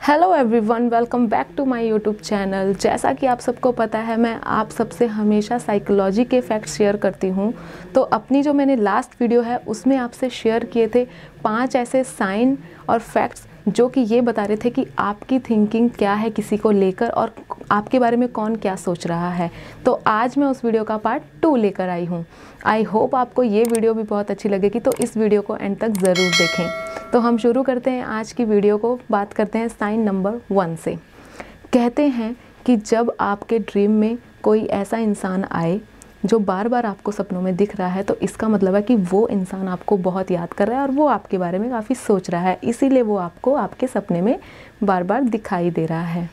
Hello everyone welcome back to my YouTube channel जैसा कि आप सबको पता है, मैं आप सबसे हमेशा साइकोलॉजी के फैक्ट्स शेयर करती हूँ। तो अपनी जो मैंने लास्ट वीडियो है, उसमें आपसे शेयर किए थे पाँच ऐसे साइन और फैक्ट्स जो कि ये बता रहे थे कि आपकी थिंकिंग क्या है किसी को लेकर और आपके बारे में कौन क्या सोच रहा है। तो आज मैं उस वीडियो का पार्ट टू लेकर आई हूँ। आई होप आपको ये वीडियो भी बहुत अच्छी लगेगी तो इस वीडियो को एंड तक ज़रूर देखें। तो हम शुरू करते हैं आज की वीडियो को। बात करते हैं साइन नंबर वन से। कहते हैं कि जब आपके ड्रीम में कोई ऐसा इंसान आए जो बार बार आपको सपनों में दिख रहा है तो इसका मतलब है कि वो इंसान आपको बहुत याद कर रहा है और वो आपके बारे में काफ़ी सोच रहा है। इसीलिए वो आपको आपके सपने में बार बार दिखाई दे रहा है।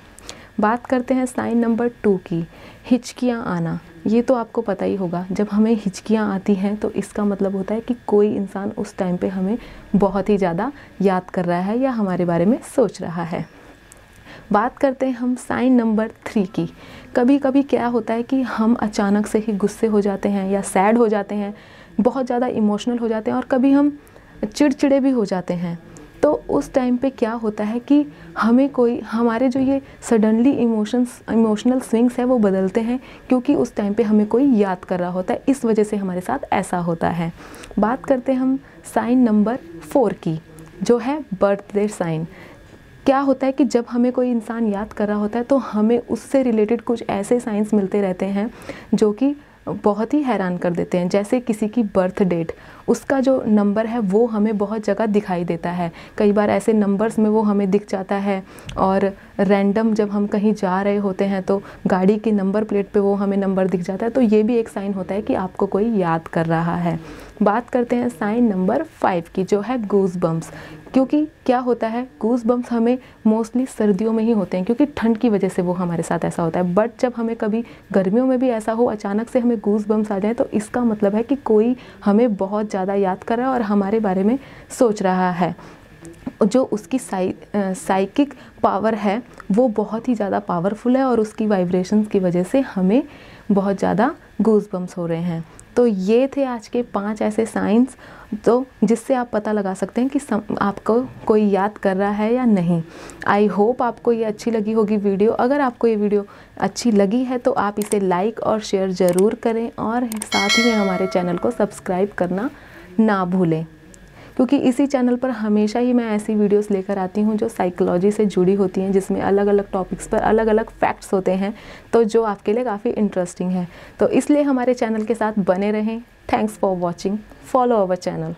बात करते हैं साइन नंबर टू की, हिचकियाँ आना। ये तो आपको पता ही होगा, जब हमें हिचकियाँ आती हैं तो इसका मतलब होता है कि कोई इंसान उस टाइम पे हमें बहुत ही ज़्यादा याद कर रहा है या हमारे बारे में सोच रहा है। बात करते हैं हम साइन नंबर थ्री की। कभी कभी क्या होता है कि हम अचानक से ही गुस्से हो जाते हैं या सैड हो जाते हैं, बहुत ज़्यादा इमोशनल हो जाते हैं और कभी हम चिड़चिड़े भी हो जाते हैं। तो उस टाइम पे क्या होता है कि हमें कोई, हमारे जो ये सडनली इमोशंस इमोशनल स्विंग्स है, वो बदलते हैं, क्योंकि उस टाइम पे हमें कोई याद कर रहा होता है। इस वजह से हमारे साथ ऐसा होता है। बात करते हैं हम साइन नंबर फोर की, जो है बर्थडे साइन क्या होता है कि जब हमें कोई इंसान याद कर रहा होता है तो हमें उससे रिलेटेड कुछ ऐसे साइंस मिलते रहते हैं, जो कि बहुत ही हैरान कर देते हैं। जैसे किसी की बर्थ डेट उसका जो नंबर है, वो हमें बहुत जगह दिखाई देता है। कई बार ऐसे नंबर्स में वो हमें दिख जाता है और रैंडम जब हम कहीं जा रहे होते हैं तो गाड़ी की नंबर प्लेट पे वो हमें नंबर दिख जाता है। तो ये भी एक साइन होता है कि आपको कोई याद कर रहा है। बात करते हैं साइन नंबर फाइव की, जो है गूज बम्स क्योंकि क्या होता है गूज बम्स हमें मोस्टली सर्दियों में ही होते हैं, क्योंकि ठंड की वजह से वो हमारे साथ ऐसा होता है। बट जब हमें कभी गर्मियों में भी ऐसा हो, अचानक से हमें गूज बम्स आ जाए तो इसका मतलब है कि कोई हमें बहुत ज़्यादा याद कर रहा है और हमारे बारे में सोच रहा है। जो उसकी साइ साइकिक पावर है वो बहुत ही ज़्यादा पावरफुल है और उसकी वाइब्रेशंस की वजह से हमें बहुत ज़्यादा गूज बम्स हो रहे हैं। तो ये थे आज के पाँच ऐसे साइंस तो जिससे आप पता लगा सकते हैं कि सम, आपको कोई याद कर रहा है या नहीं। आई होप आपको ये अच्छी लगी होगी वीडियो। अगर आपको ये वीडियो अच्छी लगी है तो आप इसे लाइक और शेयर ज़रूर करें और साथ ही में हमारे चैनल को सब्सक्राइब करना ना भूलें। क्योंकि इसी चैनल पर हमेशा ही मैं ऐसी वीडियोस लेकर आती हूँ जो साइकोलॉजी से जुड़ी होती हैं, जिसमें अलग अलग टॉपिक्स पर अलग अलग फैक्ट्स होते हैं तो जो आपके लिए काफ़ी इंटरेस्टिंग है। तो इसलिए हमारे चैनल के साथ बने रहें। Thanks for watching follow our channel